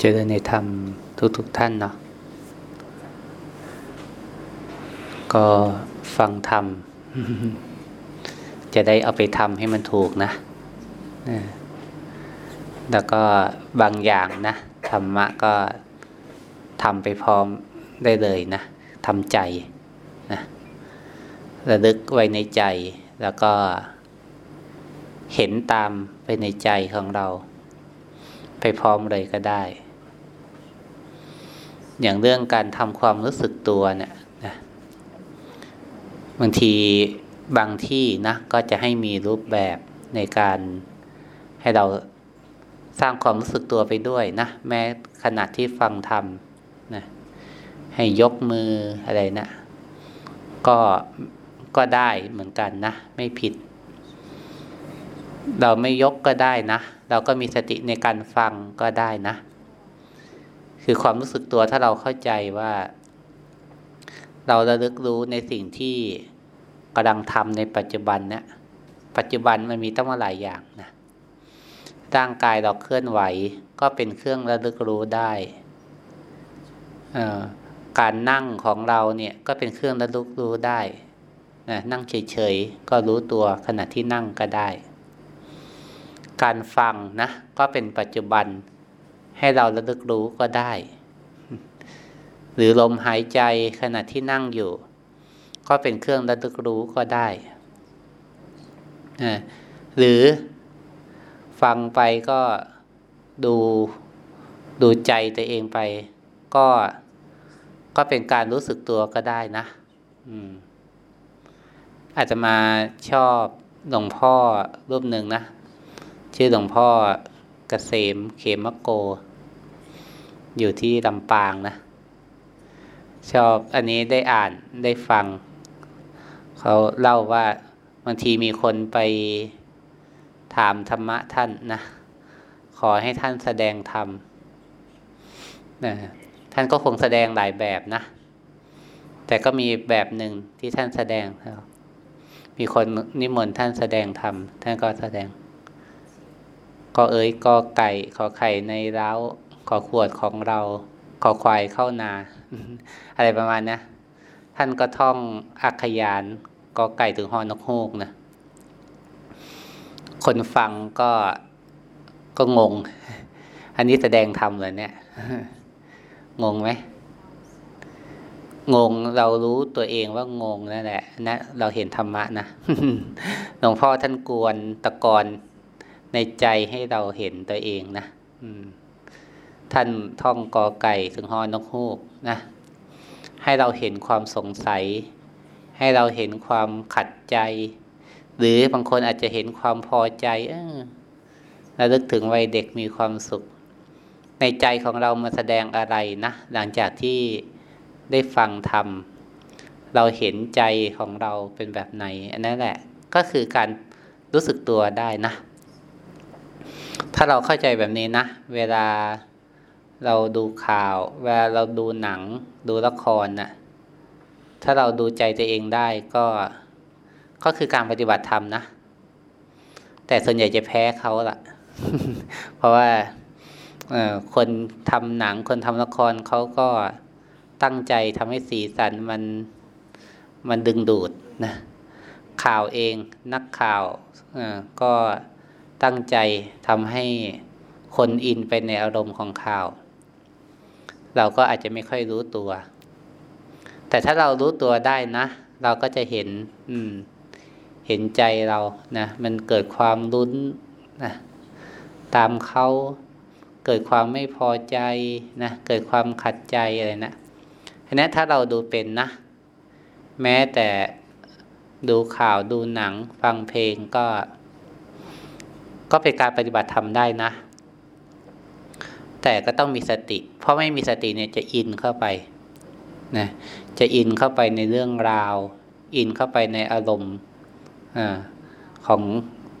เจอในธรรมทุกๆทท่านเนาะก็ฟังธรรม จะได้เอาไปทำให้มันถูกนะ แล้วก็บางอย่างนะธรรมะก็ทำไปพร้อมได้เลยนะทำใจนะระลึกไว้ในใจแล้วก็เห็นตามไปในใจของเรา ไปพร้อมเลยก็ได้ อย่างเรื่องการทำความรู้สึกตัวเนี่ยนะบางทีบางที่นะก็จะให้มีรูปแบบในการให้เราสร้างความรู้สึกตัวไปด้วยนะ แม้ขณะที่ฟังธรรมนะให้ยกมืออะไรนะ ก็ก็ได้เหมือนกันนะ ไม่ผิด เราไม่ยกก็ได้นะ เราก็มีสติในการฟังก็ได้นะ คือความรู้สึกตัวถ้าเราเข้าใจว่า เราระลึกรู้ในสิ่งที่กำลังทำในปัจจุบันเนะี่ยปัจจุบันมันมีตั้งหลายอย่างนะร่างกายเราเคลื่อนไหวก็เป็นเครื่องระลึกรู้ได้การนั่งของเราเนี่ยก็เป็นเครื่องระลึกรู้ได้นะนั่งเฉยๆก็รู้ตัวขณะที่นั่งก็ได้ การฟังนะ ก็เป็นปัจจุบันให้เราระลึกรู้ก็ได้ หรือลมหายใจขณะที่นั่งอยู่ ก็เป็นเครื่องระลึกรู้ก็ได้หรือฟังไปก็ดูดูใจตัวเองไป ก็ก็เป็นการรู้สึกตัวก็ได้นะอืมอาจจะมาชอบหลวงพ่อรูปหนึ่งนะ ชื่อหลวงพ่อเกษมเขมโก อยู่ที่ลำปางนะ ชอบอันนี้ได้อ่านได้ฟัง เขาเล่าว่าบางทีมีคนไปถามธรรมะท่านนะ ขอให้ท่านแสดงธรรมนะท่านก็คงแสดงหลายแบบนะ แต่ก็มีแบบหนึ่งที่ท่านแสดง มีคนนิมนต์ท่านแสดงธรรม ท่านก็แสดง ก็เอ้ยก็ไก่ขอไข่ในเล้าขอขวดของเรา ขอควายเข้านา อะไรประมาณนะท่านก็ท่องอักขยานก็ไก่ถึงหอนกฮูกนะคนฟังก็ก็งง อันนี้แสดงธรรมเลยเนี่ย งงไหมงงเรารู้ตัวเองว่างงนั่นแหละนะเราเห็นธรรมะนะหลวงพ่อท่านกวนตะกอน ในใจให้เราเห็นตัวเองนะท่านท่องกอไก่ถึงฮอนกฮูกนะให้เราเห็นความสงสัย ให้เราเห็นความขัดใจ หรือบางคนอาจจะเห็นความพอใจเออระลึกถึงวัยเด็กมีความสุข ในใจของเรามาแสดงอะไรนะหลังจากที่ได้ฟังธรรมเราเห็นใจของเราเป็นแบบไหน อันนั้นแหละ ก็คือการรู้สึกตัวได้นะ ถ้าเราเข้าใจแบบนี้นะ เวลาเราดูข่าว เวลาเราดูหนัง ดูละครนะ่ะ ถ้าเราดูใจตัวเองได้ก็ ก็คือการปฏิบัติธรรมนะ แต่ส่วนใหญ่จะแพ้เขาละ่ะ เพราะว่าคนทำหนัง คนทำละครเขาก็ตั้งใจทำให้สีสันมัน มันดึงดูดนะ ข่าวเอง นักข่าวก็ ตั้งใจทำให้คนอินไปในอารมณ์ของข่าว เราก็อาจจะไม่ค่อยรู้ตัว แต่ถ้าเรารู้ตัวได้นะ เราก็จะเห็น อืม เห็นใจเรานะมันเกิดความรุ้นนะตามเขาเกิดความไม่พอใจนะเกิดความขัดใจอะไรนะอันนี้ถ้าเราดูเป็นนะ แม้แต่ดูข่าวดูหนังฟังเพลงก็ ก็เป็นการปฏิบัติธรรมได้นะ แต่ก็ต้องมีสติ เพราะไม่มีสติเนี่ยจะอินเข้าไปนะจะอินเข้าไปในเรื่องราว อินเข้าไปในอารมณ์อของ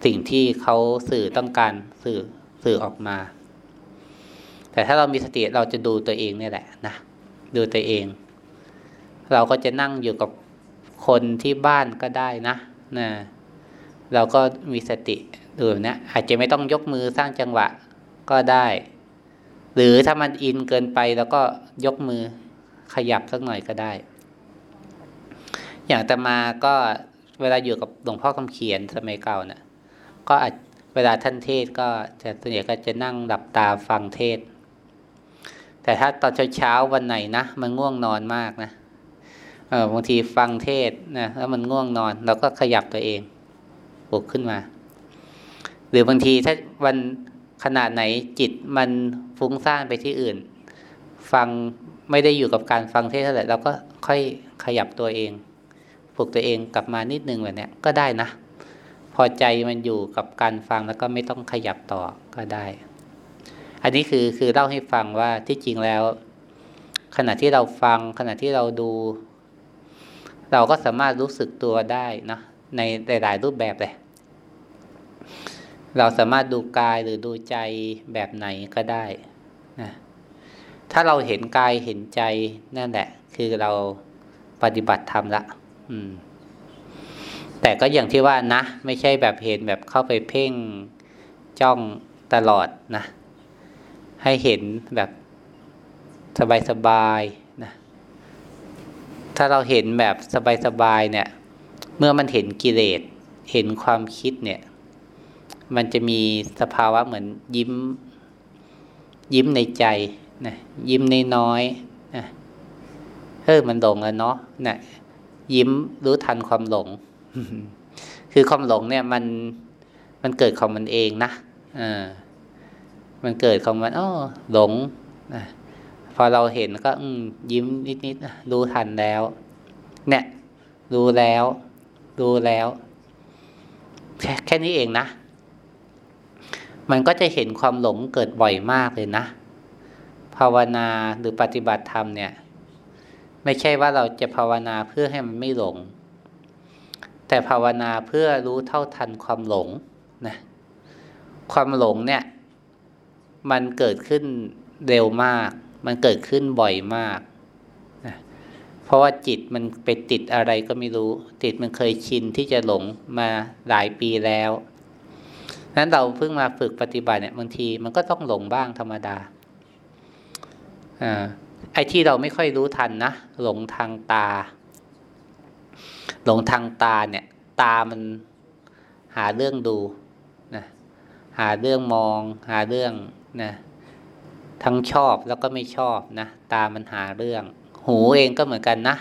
สิ่งที่เขาสื่อต้องการสื่อสื่อออกมา แต่ถ้าเรามีสติเราจะดูตัวเองนี่แหละนะดูตัวเอง เราก็จะนั่งอยู่กับคนที่บ้านก็ได้นะนะเราก็มีสติ ดูนะอาจจะไม่ต้องยกมือสร้างจังหวะก็ได้ หรือถ้ามันอินเกินไปแล้วก็ยกมือขยับสักหน่อยก็ได้ อย่างแต่มาก็เวลาอยู่กับหลวงพ่อคำเขียนสมัยเก่าเนะ่ะ ก็อาจเวลาท่านเทศก็จะส่วนใหญ่ก็จะนั่งหลับตาฟังเทศ แต่ถ้าตอนเช้าๆวันไหนนะมันง่วงนอนมากนะเออบางทีฟังเทศนะแล้วมันง่วงนอน เราก็ขยับตัวเองปลุกขึ้นมา หรือบางทีถ้าวันขนาดไหนจิตมันฟุ้งซ่านไปที่อื่น ฟังไม่ได้อยู่กับการฟังเทศเท่าไหร่เราก็ค่อยขยับตัวเองปลุกตัวเองกลับมานิดนึงแบบนี้ก็ได้นะ พอใจมันอยู่กับการฟังแล้วก็ไม่ต้องขยับต่อก็ได้ อันนี้คือคือเล่าให้ฟังว่าที่จริงแล้ว ขณะที่เราฟังขณะที่เราดู เราก็สามารถรู้สึกตัวได้นะในหลายๆรูปแบบเลย เราสามารถดูกายหรือดูใจแบบไหนก็ได้นะถ้าเราเห็นกายเห็นใจนั่นแหละ คือเราปฏิบัติธรรมละอืมแต่ก็อย่างที่ว่านะ ไม่ใช่แบบเห็นแบบเข้าไปเพ่งจ้องตลอดนะ ให้เห็นแบบสบายๆนะ ถ้าเราเห็นแบบสบายๆเนี่ย เมื่อมันเห็นกิเลสเห็นความคิดเนี่ย มันจะมีสภาวะเหมือนยิ้ม ยิ้มในใจนะยิ้มในน้อยนะเออมันหลงแล้วเนาะนะยิ้มรู้ทันความหลง คือความหลงเนี่ยมันมันเกิดของมันเองนะอ่ามันเกิดของมันอ๋อหลงนะพอเราเห็นก็อืยิ้มนิดๆรู้ทันแล้ว เนี่ย รู้แล้ว รู้แล้ว แค่แค่นี้เองนะ มันก็จะเห็นความหลงเกิดบ่อยมากเลยนะ ภาวนาหรือปฏิบัติธรรมเนี่ย ไม่ใช่ว่าเราจะภาวนาเพื่อให้มันไม่หลง แต่ภาวนาเพื่อรู้เท่าทันความหลงนะความหลงเนี่ย มันเกิดขึ้นเร็วมาก มันเกิดขึ้นบ่อยมากนะเพราะว่าจิตมันไปติดอะไรก็ไม่รู้ ติดมันเคยชินที่จะหลงมาหลายปีแล้ว นั้นเราเพิ่งมาฝึกปฏิบัติเนี่ยบางทีมันก็ต้องหลงบ้างธรรมดาอ่าไอ้ที่เราไม่ค่อยรู้ทันนะหลงทางตา หลงทางตาเนี่ย ตามันหาเรื่องดูนะหาเรื่องมอง หาเรื่องนะทั้งชอบแล้วก็ไม่ชอบนะตามันหาเรื่อง หูเองก็เหมือนกันนะ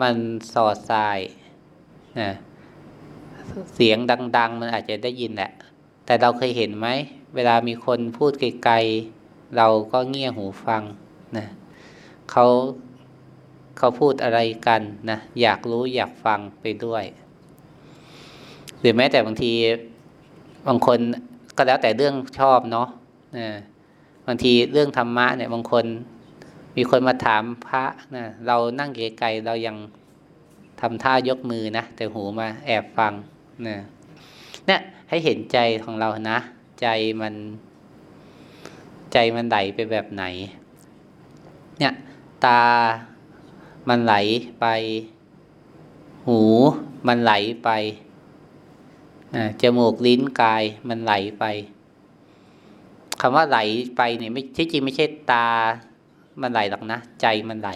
มันสอดสายนะเสียงดัง ๆ มันอาจจะได้ยินแหละ แต่เราเคยเห็นไหม เวลามีคนพูดไกลๆ เราก็เงี่ยหูฟังนะเขาเขาพูดอะไรกันนะอยากรู้อยากฟังไปด้วย หรือแม้แต่บางทีบางคนก็แล้วแต่เรื่องชอบเนาะนะบางทีเรื่องธรรมะเนี่ยบางคนมีคนมาถามพระนะเรานั่งไกลๆเรายังทำท่ายกมือนะแต่หูมาแอบฟังนะเนี่ย ให้เห็นใจของเรานะ ใจมัน ใจมันไหลไปแบบไหน เนี่ย ตามันไหลไป หูมันไหลไปจมูกลิ้นกายมันไหลไปคำว่าไหลไปเนี่ยไม่ที่จริงไม่ใช่ตา มันไหลหรอกนะ ใจมันไหล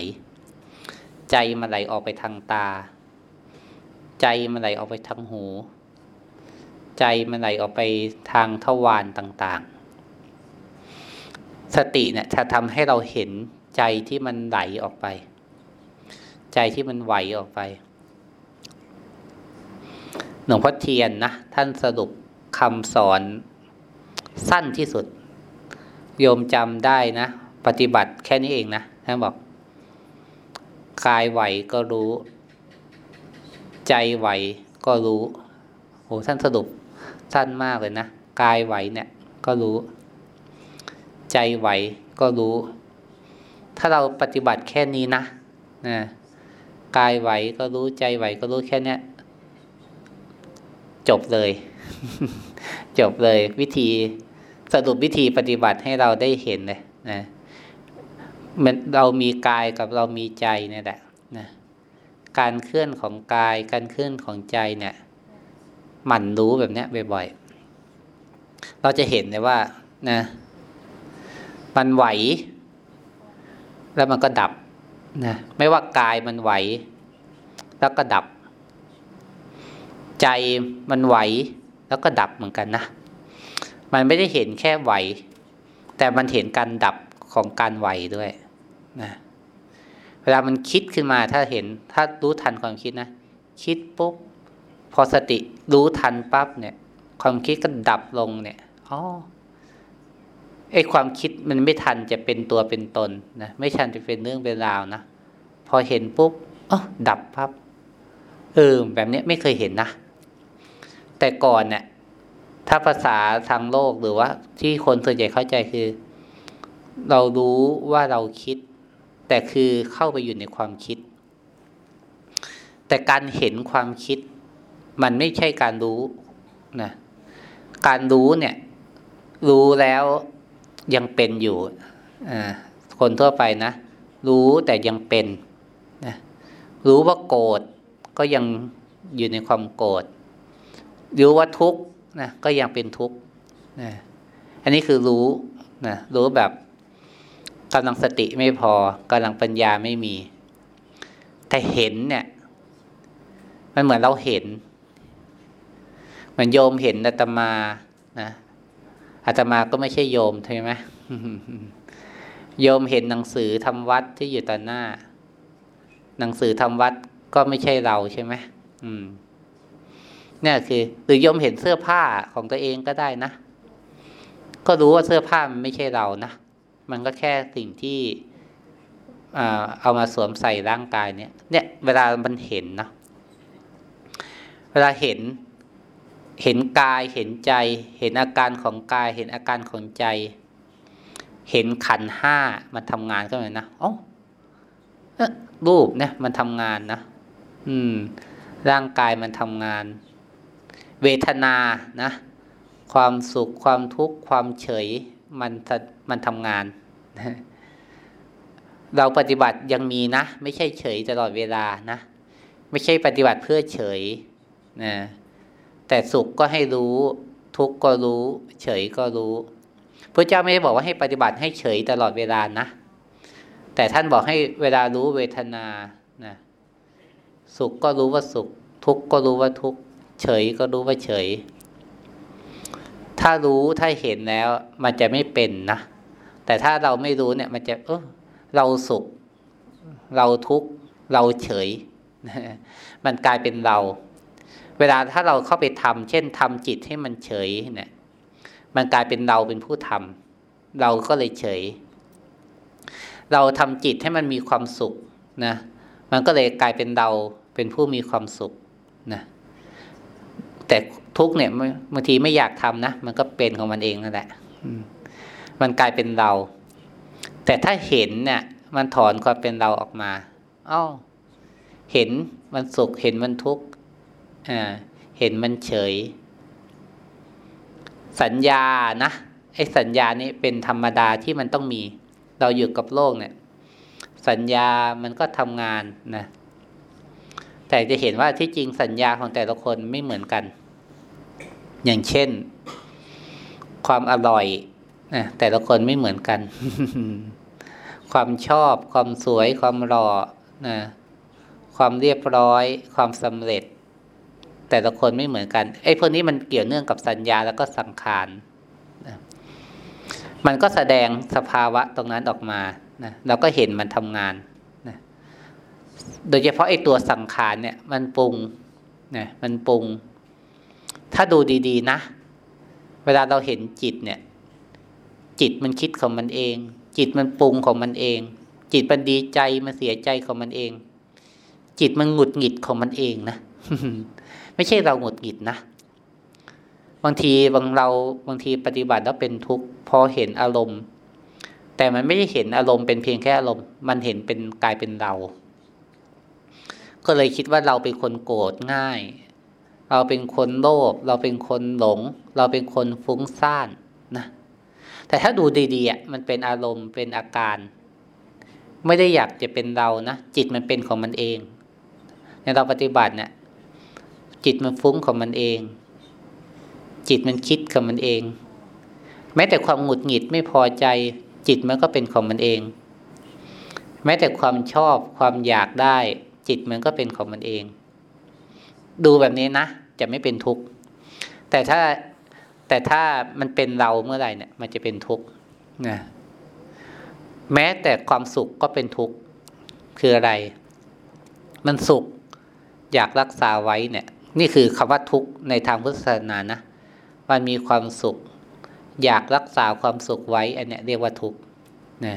ใจมันไหลออกไปทางตา ใจมันไหลออกไปทางหู ใจมันไหลออกไปทางทวารต่างๆ สติเนี่ยจะทำให้เราเห็นใจที่มันไหลออกไป ใจที่มันไหวออกไป หลวงพ่อเทียนนะ ท่านสรุปคำสอนสั้นที่สุด โยมจำได้นะ ปฏิบัติแค่นี้เองนะ ท่านบอก กายไหวก็รู้ ใจไหวก็รู้โอ้ท่านสรุป สั้นมากเลยนะ กายไหวเนี่ยก็รู้ ใจไหวก็รู้ ถ้าเราปฏิบัติแค่นี้นะนะกายไหวก็รู้ใจไหวก็รู้แค่นี้จบเลย จบเลย วิธีสรุปวิธีปฏิบัติให้เราได้เห็นเลยนะมันเรามีกายกับเรามีใจเนี่ยแหละนะการเคลื่อนของกาย การเคลื่อนของใจเนี่ย หมั่นรู้แบบนี้บ่อยๆ เราจะเห็นเลยว่านะ มันไหว แล้วมันก็ดับนะไม่ว่ากายมันไหว แล้วก็ดับ ใจมันไหว แล้วก็ดับเหมือนกันนะ มันไม่ได้เห็นแค่ไหว แต่มันเห็นการดับของการไหวด้วยนะเวลามันคิดขึ้นมาถ้าเห็นถ้ารู้ทันความคิดนะ คิดปุ๊บ พอสติรู้ทันปั๊บเนี่ย ความคิดก็ดับลงเนี่ยอ๋อไอความคิดมันไม่ทันจะเป็นตัวเป็นตนนะไม่ทันจะเป็นเรื่องเป็นราวนะพอเห็นปุ๊บอ๋อดับปั๊บเออแบบนี้ไม่เคยเห็นนะ แต่ก่อนเนี่ยถ้าภาษาทางโลกหรือว่า ที่คนส่วนใหญ่เข้าใจคือ เรารู้ว่าเราคิด แต่คือเข้าไปอยู่ในความคิด แต่การเห็นความคิด มันไม่ใช่การรู้นะการรู้เนี่ย รู้แล้วยังเป็นอยู่คนทั่วไปนะ รู้แต่ยังเป็นนะรู้ว่าโกรธก็ยังอยู่ในความโกรธรู้ว่าทุกข์นะก็ยังเป็นทุกข์นะอันนี้คือรู้นะรู้แบบกำลังสติไม่พอกำลังปัญญาไม่มี แต่เห็นเนี่ย มันเหมือนเราเห็น มือนโยมเห็นอาตมานะอาตมาก็ไม่ใช่โยมใช่ไหมโยมเห็นหนังสือทำวัดที่อยู่ต่อหน้า หนังสือทำวัดก็ไม่ใช่เราใช่ไหมอืมเนี่ยคือหรือโยมเห็นเสื้อผ้าของตัวเองก็ได้นะ ก็รู้ว่าเสื้อผ้ามันไม่ใช่เรานะมันก็แค่สิ่งที่เอามาสวมใส่ร่างกายเนี่ย เนี่ย เวลามันเห็นนะเวลาเห็น เห็นกายเห็นใจ เห็นอาการของกายเห็นอาการของใจ เห็นขันห้ามันทำงานก็เลยนะอ๋อรูปเนี่ยมันทำงานนะ อืม ร่างกายมันทำงาน เวทนานะ ความสุขความทุกข์ความเฉยมันมันทำงาน เราปฏิบัติยังมีนะ ไม่ใช่เฉยตลอดเวลานะ ไม่ใช่ปฏิบัติเพื่อเฉยนะ แต่สุขก็ให้รู้ ทุกข์ก็รู้ เฉยก็รู้พระเจ้าไม่ได้บอกว่าให้ปฏิบัติให้เฉยตลอดเวลานะ แต่ท่านบอกให้เวลารู้เวทนานะสุขก็รู้ว่าสุข ทุกข์ก็รู้ว่าทุกข์เฉยก็รู้ว่าเฉย ถ้ารู้ถ้าเห็นแล้ว มันจะไม่เป็นนะแต่ถ้าเราไม่รู้เนี่ย มันจะเออเราสุข เราทุกข์เราเฉย มันกลายเป็นเรา เวลาถ้าเราเข้าไปทำเช่นทำจิตให้มันเฉยเนี่ยมันกลายเป็นเราเป็นผู้ทำเราก็เลยเฉย เราทำจิตให้มันมีความสุขนะมันก็เลยกลายเป็นเราเป็นผู้มีความสุขนะแต่ทุกเนี่ยบางทีไม่อยากทำนะมันก็เป็นของมันเองนั่นแหละมันกลายเป็นเรา แต่ถ้าเห็นเนี่ยมันถอนความเป็นเราออกมาอ้าเห็นมันสุขเห็นมันทุกข์ เห็นมันเฉย สัญญานะไอ้สัญญานี้เป็นธรรมดาที่มันต้องมี เราอยู่กับโลกเนี่ย สัญญามันก็ทำงานนะ แต่จะเห็นว่าที่จริงสัญญาของแต่ละคนไม่เหมือนกัน อย่างเช่น ความอร่อยนะแต่ละคนไม่เหมือนกัน ความชอบ ความสวย ความหล่อนะความเรียบร้อย ความสำเร็จ แต่ละคนไม่เหมือนกันไอ้พวกนี้มันเกี่ยวเนื่องกับสัญญาแล้วก็สังขารนะมันก็แสดงสภาวะตรงนั้นออกมานะเราก็เห็นมันทำงานโดยเฉพาะไอ้ตัวสังขารเนี่ย มันปรุงนะมันปรุง ถ้าดูดี ๆ นะ เวลาเราเห็นจิตเนี่ย จิตมันคิดของมันเอง จิตมันปรุงของมันเอง จิตมันดีใจมันเสียใจของมันเอง จิตมันหงุดหงิดของมันเองนะ ไม่ใช่เราหงุดหงิดนะ บางทีบางเราบางทีปฏิบัติแล้วเป็นทุกข์พอเห็นอารมณ์ แต่มันไม่ได้เห็นอารมณ์เป็นเพียงแค่อารมณ์ มันเห็นเป็นกลายเป็นเรา ก็เลยคิดว่าเราเป็นคนโกรธง่าย เราเป็นคนโลภเราเป็นคนหลง เราเป็นคนฟุ้งซ่านนะแต่ถ้าดูดีๆอะมันเป็นอารมณ์เป็นอาการ ไม่ได้อยากจะเป็นเรานะจิตมันเป็นของมันเองในเราปฏิบัติเนี่ย จิตมันฟุ้งของมันเอง จิตมันคิดของมันเอง แม้แต่ความหงุดหงิดไม่พอใจ จิตมันก็เป็นของมันเอง แม้แต่ความชอบความอยากได้ จิตมันก็เป็นของมันเอง ดูแบบนี้นะ จะไม่เป็นทุกข์แต่ถ้าแต่ถ้ามันเป็นเราเมื่อไหร่เนี่ย มันจะเป็นทุกข์นะแม้แต่ความสุขก็เป็นทุกข์คืออะไร มันสุขอยากรักษาไว้เนี่ย นี่คือคำว่าทุกข์ในทางพุทธศาสนานะ มันมีความสุข อยากรักษาความสุขไว้อันเนี้ยเรียกว่าทุกข์นะ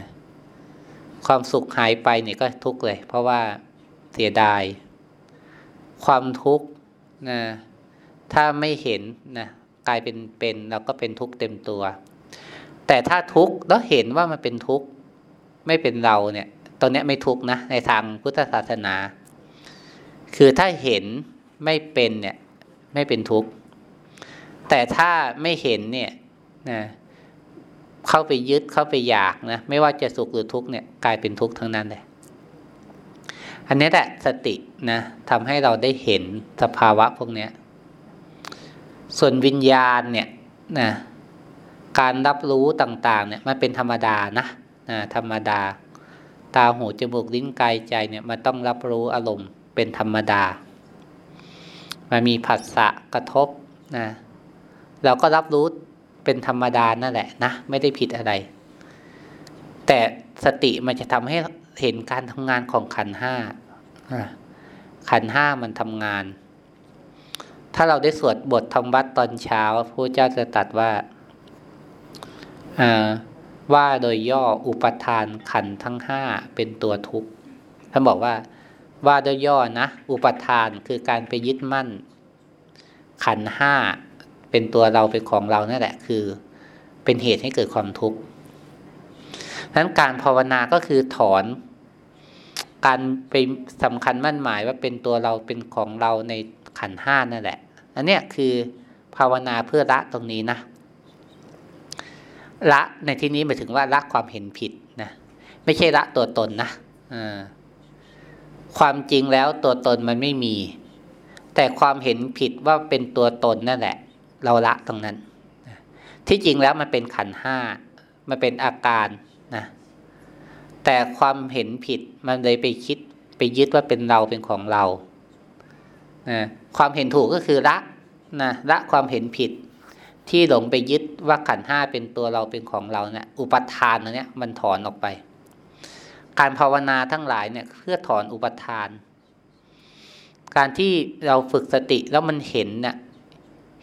ความสุขหายไปเนี่ยก็ทุกข์เลย เพราะว่าเสียดาย ความทุกข์นะถ้าไม่เห็นนะกลายเป็นเป็นเราก็เป็นทุกข์เต็มตัว แต่ถ้าทุกข์แล้วเห็นว่ามันเป็นทุกข์ไม่เป็นเราเนี่ยตอนนี้ไม่ทุกข์นะในทางพุทธศาสนา คือถ้าเห็น ไม่เป็นเนี่ยไม่เป็นทุกข์แต่ถ้าไม่เห็นเนี่ยนะเข้าไปยึดเข้าไปอยากนะไม่ว่าจะสุขหรือทุกข์เนี่ยกลายเป็นทุกข์ทั้งนั้นเลยอันนี้แหละสตินะทำให้เราได้เห็นสภาวะพวกนี้ส่วนวิญญาณเนี่ยนะการรับรู้ต่างๆเนี่ยมันเป็นธรรมดานะนะธรรมดา ตาหูจมูกลิ้นกายใจเนี่ยมันต้องรับรู้อารมณ์เป็นธรรมดา มันมีผัสสะกระทบนะเราก็รับรู้เป็นธรรมดานั่นแหละนะไม่ได้ผิดอะไร แต่สติมันจะทำให้เห็นการทำงานของขันห้าขันห้ามันทำงาน ถ้าเราได้สวดบทธรรมวัดตอนเช้าพระเจ้าจะตัดว่าว่าโดยย่ออุปทานขันทั้งห้าเป็นตัวทุกข์ท่านบอกว่า ว่าโดยย่อนะ อุปทานคือการไปยึดมั่น ขันห้าเป็นตัวเราเป็นของเรานั่นแหละ คือ เป็นเหตุให้เกิดความทุกข์นั้นการภาวนาก็คือถอน การไปสำคัญมั่นหมายว่าเป็นตัวเราเป็นของเราในขันห้านั่นแหละ อันเนี้ยคือภาวนาเพื่อละตรงนี้นะ ละในที่นี้หมายถึงว่าละความเห็นผิดนะ ไม่ใช่ละตัวตนนะอ่า ความจริงแล้วตัวตนมันไม่มี แต่ความเห็นผิดว่าเป็นตัวตนนั่นแหละ เราละตรงนั้น ที่จริงแล้วมันเป็นขันห้ามันเป็นอาการนะแต่ความเห็นผิดมันเลยไปคิดไปยึดว่าเป็นเราเป็นของเรานะความเห็นถูกก็คือละนะละความเห็นผิด ที่หลงไปยึดว่าขันห้าเป็นตัวเราเป็นของเราเนี่ยอุปทานเนี่ยมันถอนออกไป การภาวนาทั้งหลายเนี่ยเพื่อถอนอุปทาน การที่เราฝึกสติแล้วมันเห็นเนี่ย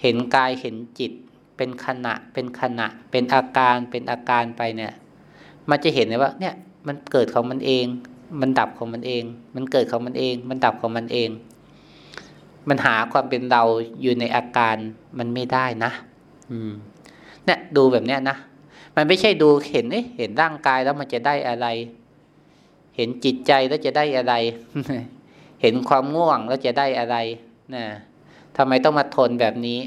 เห็นกายเห็นจิต เป็นขณะเป็นขณะ เป็นอาการเป็นอาการไปเนี่ย มันจะเห็นเลยว่า เนี่ยมันเกิดของมันเอง มันดับของมันเอง มันเกิดของมันเอง มันดับของมันเอง มันหาความเป็นเราอยู่ในอาการมันไม่ได้นะ อืม เนี่ยดูแบบเนี้ยนะมันไม่ใช่ดูเห็นเอ๊ะเห็นร่างกายแล้วมันจะได้อะไร เห็นจิตใจแล้วจะได้อะไร เห็นความง่วงแล้วจะได้อะไรนะทำไมต้องมาทนแบบนี้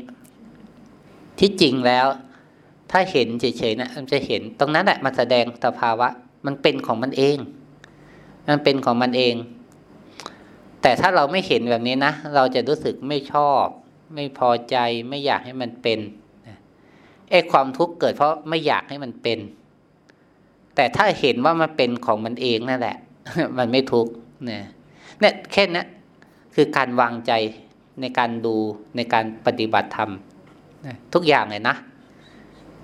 ที่จริงแล้ว ถ้าเห็นเฉยๆนะมันจะเห็นตรงนั้นแหละมันแสดงสภาวะ มันเป็นของมันเอง มันเป็นของมันเอง แต่ถ้าเราไม่เห็นแบบนี้นะเราจะรู้สึกไม่ชอบ ไม่พอใจไม่อยากให้มันเป็นไอ้ความทุกข์เกิดเพราะไม่อยากให้มันเป็น แต่ถ้าเห็นว่ามันเป็นของมันเองนั่นแหละ มันไม่ทุกข์เนี่ยเนี่ยแค่นั้นคือการวางใจในการดูในการปฏิบัติธรรมทุกอย่างเลยนะ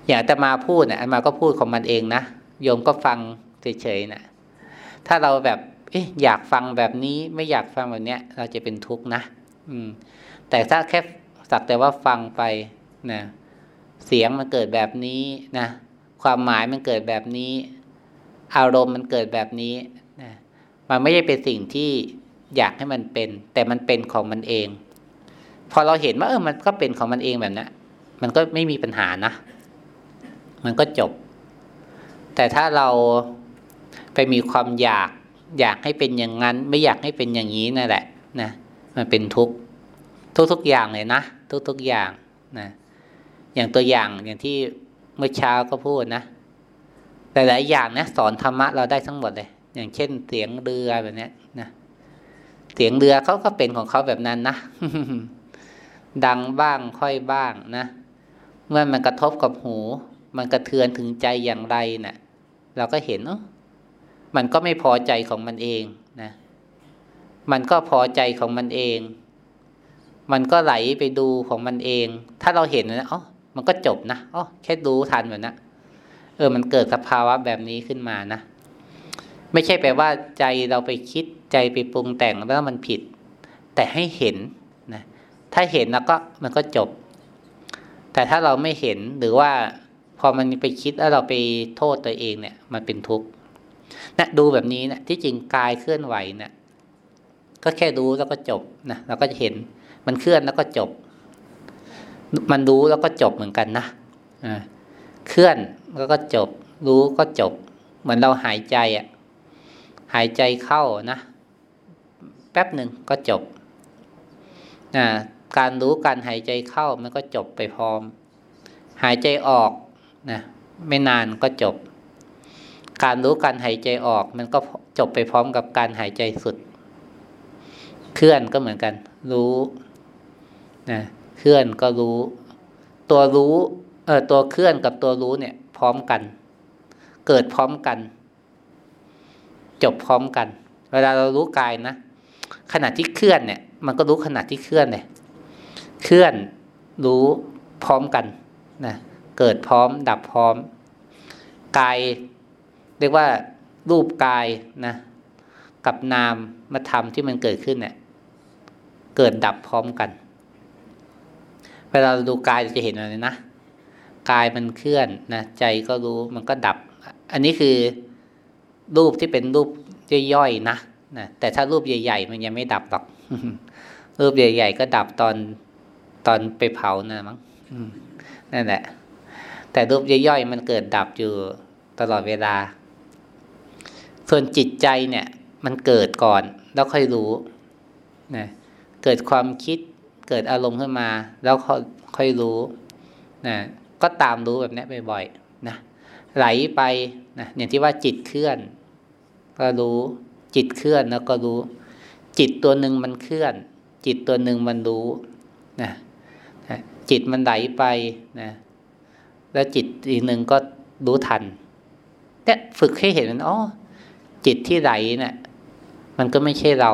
อย่างแต่มาพูดเนี่ยมาก็พูดของมันเองนะโยมก็ฟังเฉยๆนะถ้าเราแบบออยากฟังแบบนี้ไม่อยากฟังแบบเนี้ย เราจะเป็นทุกข์นะอืม แต่ถ้าแค่สักแต่ว่าฟังไปนะเสียงมันเกิดแบบนี้นะความหมายมันเกิดแบบนี้ อารมณ์มันเกิดแบบนี้นะมันไม่ใช่เป็นสิ่งที่อยากให้มันเป็น แต่มันเป็นของมันเอง พอเราเห็นว่าเออมันก็เป็นของมันเองแบบนั้นมันก็ไม่มีปัญหานะ มันก็จบ แต่ถ้าเราไปมีความอยาก อยากให้เป็นอย่างนั้น ไม่อยากให้เป็นอย่างนี้นั่นแหละนะมันเป็นทุกข์ทุกๆอย่างเลยนะทุกๆอย่างนะอย่างตัวอย่างอย่างที่เมื่อเช้าก็พูดนะ แต่หลายอย่างนะสอนธรรมะเราได้ทั้งหมดเลย อย่างเช่น เสียงเรือแบบนี้นะเสียงเรือเขาก็เป็นของเขาแบบนั้นนะดังบ้างค่อยบ้างนะเมื่อมันกระทบกับหู มันกระเทือนถึงใจอย่างไรนะ่ะ เราก็เห็นเออมันก็ไม่พอใจของมันเองนะมันก็พอใจของมันเอง มันก็ไหลไปดูของมันเอง ถ้าเราเห็นนะอ๋อมันก็จบนะอ๋อแค่ดูทันแบบนะ เออมันเกิดสภาวะแบบนี้ขึ้นมานะ ไม่ใช่แปลว่าใจเราไปคิดใจไปปรุงแต่งแล้วมันผิด แต่ให้เห็นนะถ้าเห็นแล้วก็มันก็จบ แต่ถ้าเราไม่เห็นหรือว่าพอมันไปคิดแล้วเราไปโทษตัวเองเนี่ย มันเป็นทุกข์นะดูแบบนี้นะที่จริงกายเคลื่อนไหวเนะี่ยก็แค่รู้แล้วก็จบนะเราก็จะเห็นมันเคลื่อนแล้วก็จบ มันรู้แล้วก็จบเหมือนกันนะอ่า เคลื่อนแล้วก็จบ รู้ก็จบ เหมือนเราหายใจอะ่ะหายใจเข้านะ แป๊บหนึ่งก็จบนะการรู้การหายใจเข้ามันก็จบไปพร้อม หายใจออกนะไม่นานก็จบ การรู้การหายใจออก มันก็จบไปพร้อมกับการหายใจสุด เคลื่อนก็เหมือนกัน รู้นะเคลื่อนก็รู้ ตัวรู้ เออตัวเคลื่อนกับตัวรู้เนี่ย พร้อมกัน เกิดพร้อมกัน จบพร้อมกัน เวลาเรารู้กายนะขณะที่เคลื่อนเนี่ย มันก็รู้ขณะที่เคลื่อนเลยเคลื่อนรู้พร้อมกันนะเกิดพร้อม ดับพร้อมกายเรียกว่ารูปกายนะ กับนามมาทำที่มันเกิดขึ้นเนี่ย เกิดดับพร้อมกัน เวลาเราดูกายจะเห็นอะไรนะ กายมันเคลื่อนนะใจก็รู้มันก็ดับ อันนี้คือรูปที่เป็นรูปย่อยๆนะนะแต่ถ้ารูปใหญ่ ๆ มันยังไม่ดับหรอก รูปใหญ่ ๆ ก็ดับตอนตอนไปเผานะมั้งนั่นแหละ แต่รูปย่อยๆมันเกิดดับอยู่ตลอดเวลา ส่วนจิตใจเนี่ย มันเกิดก่อนแล้วค่อยรู้นะเกิดความคิดเกิดอารมณ์ขึ้นมา แล้วค่อยรู้นะ ก็ตามรู้แบบนี้บ่อยๆนะไหลไปนะอย่างที่ว่าจิตเคลื่อน ก็รู้จิตเคลื่อนแล้วก็รู้ จิตตัวหนึ่งมันเคลื่อน จิตตัวหนึ่งมันรู้นะจิตมันไหลไปนะแล้วจิตอีกหนึ่งก็รู้ทันเนี่ยฝึกให้เห็นมันอ๋อจิตที่ไหลเนะี่ยมันก็ไม่ใช่เรา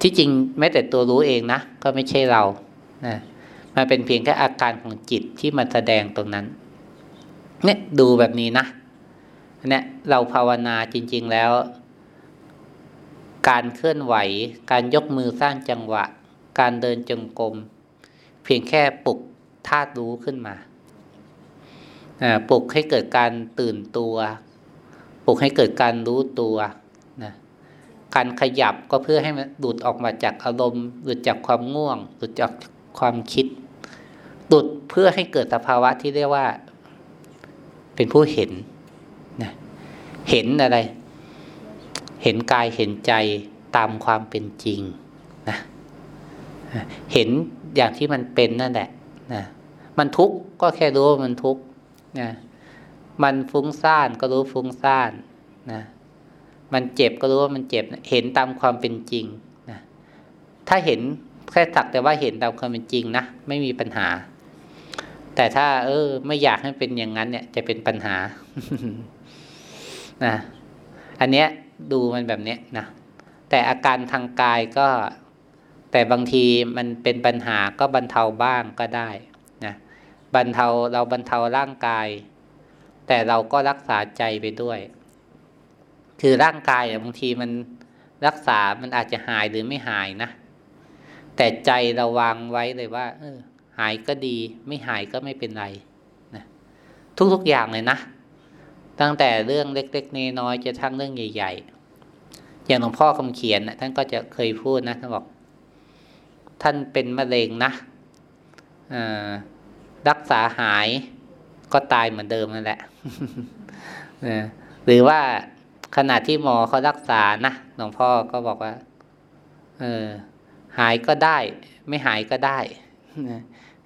ที่จริงแม้แต่ตัวรู้เองนะก็ไม่ใช่เรานะ มันเป็นเพียงแค่อาการของจิตที่มันแสดงตรงนั้น เนี่ยดูแบบนี้นะเนี่ยเราภาวนาจริง ๆแล้ว การเคลื่อนไหว การยกมือสร้างจังหวะ การเดินจงกรมเพียงแค่ปลุกธาตุรู้ขึ้นมาปลุกให้เกิดการตื่นตัว ปลุกให้เกิดการรู้ตัวนะการขยับก็เพื่อให้มันหลุดออกมาจากอารมณ์หลุดจากความง่วงหลุดจากความคิด หลุดเพื่อให้เกิดสภาวะที่เรียกว่า เป็นผู้เห็นนะเห็นอะไร เห็นกายเห็นใจตามความเป็นจริงนะเห็นอย่างที่มันเป็นนั่นแหละนะมันทุกข์ก็แค่รู้ว่ามันทุกข์นะมันฟุ้งซ่านก็รู้ฟุ้งซ่านนะมันเจ็บก็รู้ว่ามันเจ็บ เห็นตามความเป็นจริงนะถ้าเห็นแค่สักแต่ว่าเห็นตามความเป็นจริงนะไม่มีปัญหา แต่ถ้า เออ ไม่อยากให้เป็นอย่างนั้น เนี่ย จะเป็นปัญหานะอันเนี้ยดูมันแบบเนี้ยนะแต่อาการทางกายก็ แต่บางทีมันเป็นปัญหาก็บรรเทาบ้างก็ได้นะบรรเทาเราบรรเทาร่างกาย แต่เราก็รักษาใจไปด้วย คือร่างกายบางทีมันรักษามันอาจจะหายหรือไม่หายนะแต่ใจเราวางไว้เลยว่า เออ หายก็ดี ไม่หายก็ไม่เป็นไรนะทุกๆอย่างเลยนะ ตั้งแต่เรื่องเล็กๆน้อยๆจะทั้งเรื่องใหญ่ ๆ อย่างหลวงพ่อคำเขียนนะท่านก็จะเคยพูดนะท่านบอก ท่านเป็นมะเร็งนะรักษาหายก็ตายเหมือนเดิมนั่นแหละหรือว่าขณะที่หมอเขารักษานะหลวงพ่อก็บอกว่า เออ หายก็ได้ ไม่หายก็ได้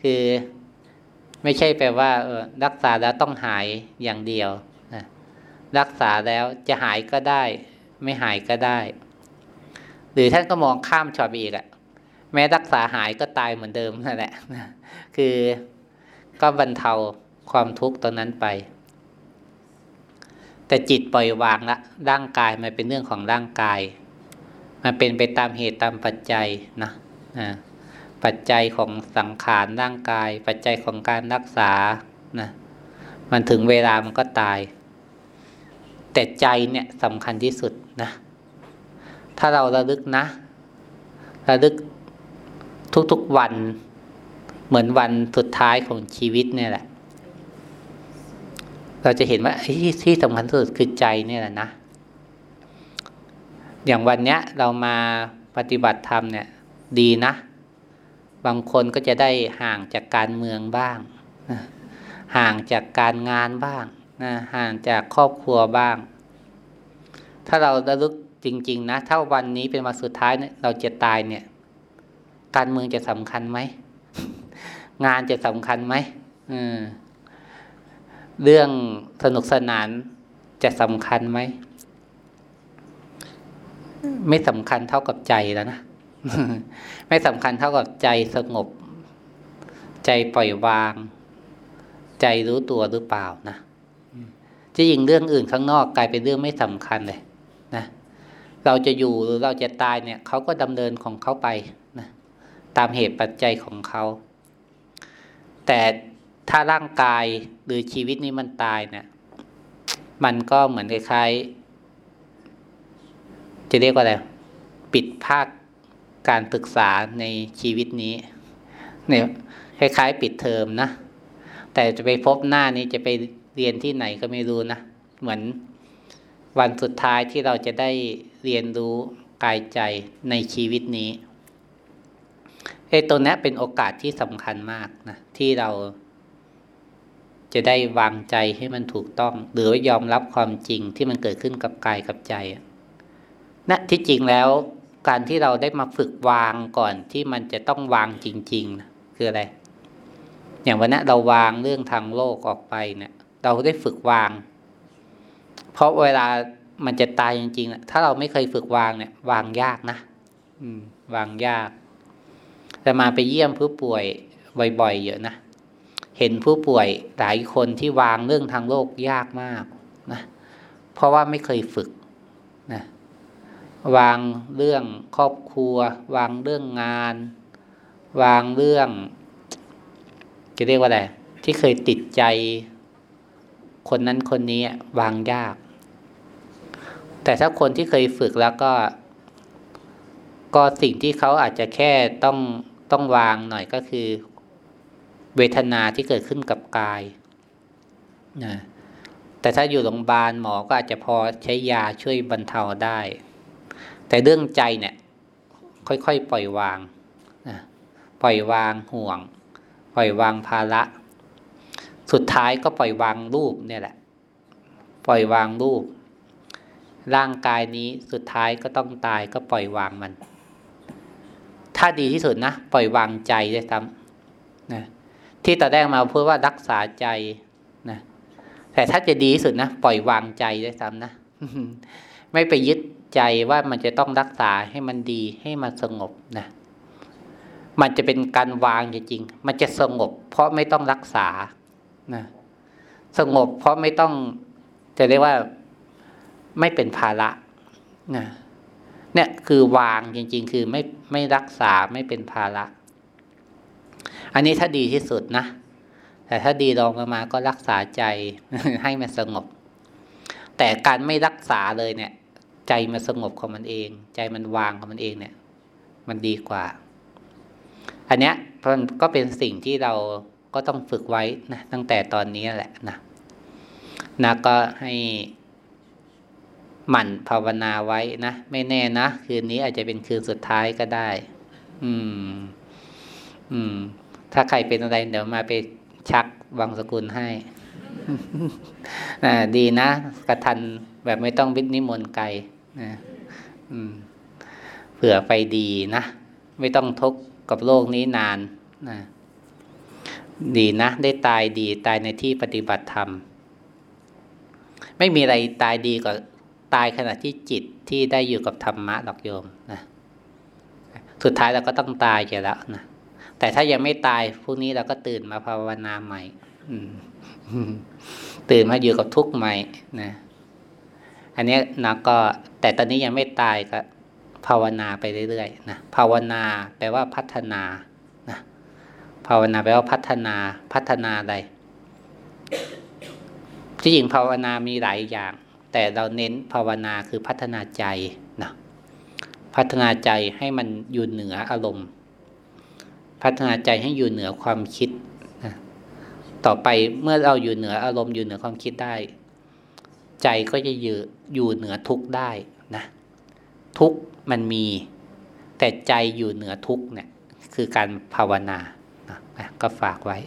คือไม่ใช่แปลว่าเออรักษาแล้วต้องหายอย่างเดียวนะรักษาแล้วจะหายก็ได้ ไม่หายก็ได้ หรือท่านก็มองข้ามช็อตไปอีกอะแม้รักษาหายก็ตายเหมือนเดิมนั่นแหละคือก็บรรเทาความทุกข์ตอนนั้นไป แต่จิตปล่อยวางละร่างกายมันเป็นเรื่องของร่างกาย มันเป็นไปตามเหตุตามปัจจัยนะนะ ปัจจัยของสังขารร่างกาย ปัจจัยของการรักษานะมันถึงเวลามันก็ตาย แต่ใจเนี่ยสำคัญที่สุดนะ ถ้าเราระลึกนะ ระลึกทุกๆวัน เหมือนวันสุดท้ายของชีวิตเนี่ยแหละ เราจะเห็นว่าที่ที่สำคัญที่สุดคือใจเนี่ยแหละนะ อย่างวันเนี้ยเรามาปฏิบัติธรรมเนี่ย ดีนะ บางคนก็จะได้ห่างจากการเมืองบ้าง ห่างจากการงานบ้างนะห่างจากครอบครัวบ้าง ถ้าเราระลึกจริง ๆ นะ ถ้าวันนี้เป็นวันสุดท้ายเนี่ยเราจะตายเนี่ย การเมืองจะสำคัญไหม งานจะสำคัญไหมเรื่องสนุกสนานจะสำคัญไหม ไม่สำคัญเท่ากับใจแล้วนะ ไม่สำคัญเท่ากับใจสงบ ใจปล่อยวาง ใจรู้ตัวหรือเปล่านะจะยิงเรื่องอื่นข้างนอกกลายเป็นเรื่องไม่สำคัญเลยนะเราจะอยู่หรือเราจะตายเนี่ยเขาก็ดำเนินของเขาไปนะตามเหตุปัจจัยของเขาแต่ถ้าร่างกายหรือชีวิตนี้มันตายเนี่ย มันก็เหมือนคล้ายๆจะเรียกว่าอะไร ปิดภาค การศึกษาในชีวิตนี้เนี่ยคล้ายๆปิดเทอมนะ แต่จะไปพบหน้านี้จะไปเรียนที่ไหนก็ไม่รู้นะ เหมือนวันสุดท้ายที่เราจะได้เรียนรู้กายใจในชีวิตนี้ไอ้ตัวนี้เป็นโอกาสที่สำคัญมากนะ ที่เราจะได้วางใจให้มันถูกต้อง หรือยอมรับความจริงที่มันเกิดขึ้นกับกายกับใจนะที่จริงแล้ว การที่เราได้มาฝึกวางก่อนที่มันจะต้องวางจริงๆนะคืออะไร อย่างวันนี้เราวางเรื่องทางโลกออกไปเนี่ย เราได้ฝึกวาง เพราะเวลามันจะตายจริงๆถ้าเราไม่เคยฝึกวางเนี่ย วางยากนะอืมวางยาก แต่มาไปเยี่ยมผู้ป่วยบ่อยๆเยอะนะเห็นผู้ป่วยหลายคนที่วางเรื่องทางโลกยากมากนะเพราะว่าไม่เคยฝึก วางเรื่องครอบครัว วางเรื่องงาน วางเรื่อง จะเรียกว่าอะไรที่เคยติดใจ คนนั้นคนนี้วางยาก แต่ถ้าคนที่เคยฝึกแล้วก็ ก็สิ่งที่เขาอาจจะแค่ต้องต้องวางหน่อยก็คือ เวทนาที่เกิดขึ้นกับกายนะแต่ถ้าอยู่โรงพยาบาลหมอก็อาจจะพอใช้ยาช่วยบรรเทาได้ แต่เรื่องใจเนี่ยค่อยๆปล่อยวางนะปล่อยวางห่วง ปล่อยวางภาระ สุดท้ายก็ปล่อยวางรูปเนี่ยแหละ ปล่อยวางรูป ร่างกายนี้สุดท้ายก็ต้องตายก็ปล่อยวางมัน ถ้าดีที่สุดนะปล่อยวางใจได้ซ้ำนะที่ตอนแรกมาพูดว่ารักษาใจนะแต่ถ้าจะดีที่สุดนะปล่อยวางใจได้ซ้ำนะไม่ไปยึด ใจว่ามันจะต้องรักษาให้มันดีให้มันสงบนะมันจะเป็นการวางจริงๆมันจะสงบ เพราะไม่ต้องรักษานะสงบ เพราะไม่ต้องจะเรียกว่าไม่เป็นภาระนะเนี่ยคือวางจริง ๆ คือไม่ไม่รักษาไม่เป็นภาระ อันนี้ถ้าดีที่สุดนะ แต่ถ้าดีลองมาก็รักษาใจให้มันสงบ แต่การไม่รักษาเลยเนี่ย ใจมันสงบของมันเอง ใจมันวางของมันเองเนี่ย มันดีกว่า อันเนี้ยมันก็เป็นสิ่งที่เราก็ต้องฝึกไว้นะตั้งแต่ตอนนี้แหละนะนะก็ให้หมั่นภาวนาไว้นะไม่แน่นะคืนนี้อาจจะเป็นคืนสุดท้ายก็ได้ อืม อืม ถ้าใครเป็นอะไรเดี๋ยวมาไปชักวังสกุลให้นะดีนะกระทัน แบบไม่ต้องวินิมนต์ไกลนะเผื่อไปดีนะ ไม่ต้องทุกข์กับโลกนี้นานนะดีนะ ได้ตายดีตายในที่ปฏิบัติธรรม ไม่มีอะไรตายดีกว่าตายขณะที่จิตที่ได้อยู่กับธรรมะดอกโยมนะสุดท้ายเราก็ต้องตายอยู่แล้วนะแต่ถ้ายังไม่ตายพรุ่งนี้เราก็ตื่นมาภาวนาใหม่ตื่นมาอยู่กับทุกข์ใหม่นะ อันนี้นะก็แต่ตอนนี้ยังไม่ตายก็ภาวนาไปเรื่อยๆนะภาวนาแปลว่าพัฒนานะภาวนาแปลว่าพัฒนาพัฒนาอะไรที่จริงภาวนามีหลายอย่าง แต่เราเน้นภาวนาคือพัฒนาใจนะพัฒนาใจให้มันอยู่เหนืออารมณ์ พัฒนาใจให้อยู่เหนือความคิดนะต่อไปเมื่อเราอยู่เหนืออารมณ์อยู่เหนือความคิดได้ ใจก็จะอยู่อยู่เหนือทุกข์ได้นะทุกข์มันมี แต่ใจอยู่เหนือทุกข์เนี่ยคือการภาวนานะก็ฝากไว้